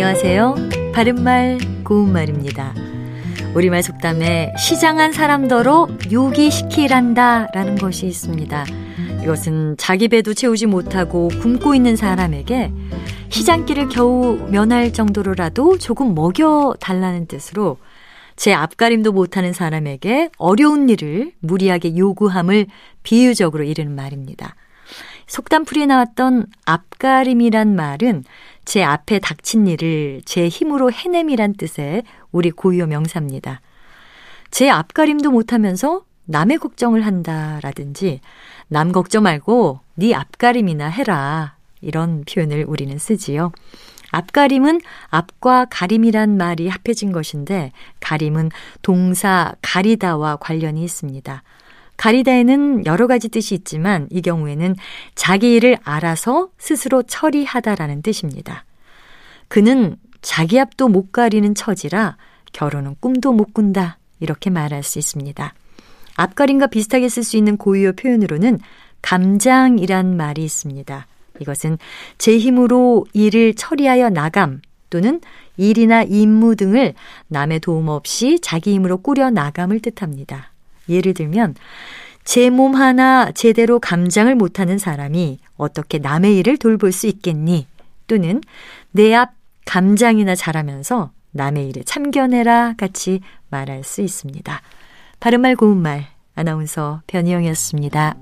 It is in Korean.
안녕하세요. 바른말 고운말입니다. 우리말 속담에 시장한 사람더러 요기시키란다 라는 것이 있습니다. 이것은 자기 배도 채우지 못하고 굶고 있는 사람에게 시장길을 겨우 면할 정도로라도 조금 먹여 달라는 뜻으로 제 앞가림도 못하는 사람에게 어려운 일을 무리하게 요구함을 비유적으로 이르는 말입니다. 속담풀이에 나왔던 앞가림이란 말은 제 앞에 닥친 일을 제 힘으로 해냄이란 뜻의 우리 고유어 명사입니다. 제 앞가림도 못하면서 남의 걱정을 한다라든지 남 걱정 말고 네 앞가림이나 해라 이런 표현을 우리는 쓰지요. 앞가림은 앞과 가림이란 말이 합해진 것인데 가림은 동사 가리다와 관련이 있습니다. 가리다에는 여러 가지 뜻이 있지만 이 경우에는 자기 일을 알아서 스스로 처리하다라는 뜻입니다. 그는 자기 앞도 못 가리는 처지라 결혼은 꿈도 못 꾼다 이렇게 말할 수 있습니다. 앞가림과 비슷하게 쓸 수 있는 고유어 표현으로는 감장이란 말이 있습니다. 이것은 제 힘으로 일을 처리하여 나감 또는 일이나 임무 등을 남의 도움 없이 자기 힘으로 꾸려 나감을 뜻합니다. 예를 들면 제 몸 하나 제대로 감장을 못하는 사람이 어떻게 남의 일을 돌볼 수 있겠니? 또는 내 앞 감장이나 잘하면서 남의 일에 참견해라 같이 말할 수 있습니다. 바른말 고운말 아나운서 변희영이었습니다.